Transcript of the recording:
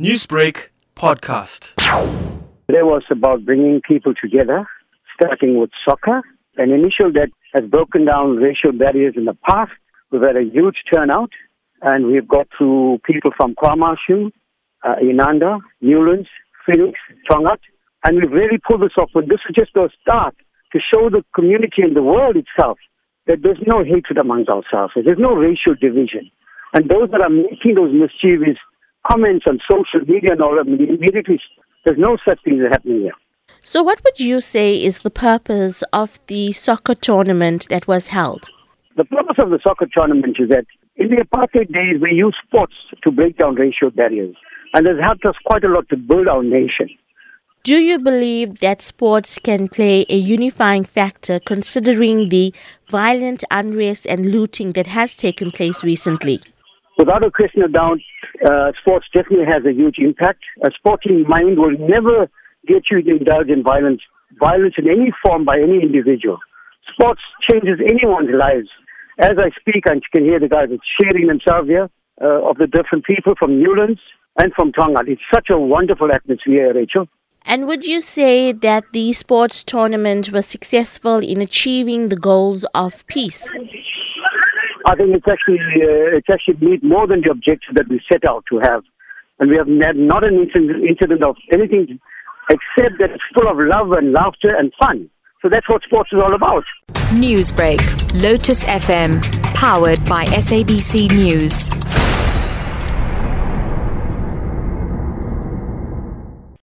Newsbreak podcast. Today was about bringing people together, starting with soccer, an initial that has broken down racial barriers in the past. We've had a huge turnout, and we've got through people from KwaMashu, uh, Inanda, Newlands, Phoenix, Tongaat, and we've really pulled this off. But this is just a start to show the community and the world itself that there's no hatred amongst ourselves. There's no racial division. And those that are making those mischievous comments on social media and all of that, immediately, there's no such thing as happening here. So, what would you say is the purpose of the soccer tournament that was held? The purpose of the soccer tournament is that in the apartheid days, we used sports to break down racial barriers. And it's helped us quite a lot to build our nation. Do you believe that sports can play a unifying factor considering the violent unrest and looting that has taken place recently? Without a question of doubt, uh, sports definitely has a huge impact. A sporting mind will never get you to indulge in violence, violence in any form by any individual. Sports changes anyone's lives. As I speak, and you can hear the guys cheering themselves here uh, of the different people from Newlands and from Tongaat. It's such a wonderful atmosphere, Rachel. And would you say that the sports tournament was successful in achieving the goals of peace? I think it's actually uh, it's actually meet more than the objective that we set out to have, and we have had not an incident, incident of anything except that it's full of love and laughter and fun. So that's what sports is all about. Newsbreak, Lotus FM, powered by SABC News.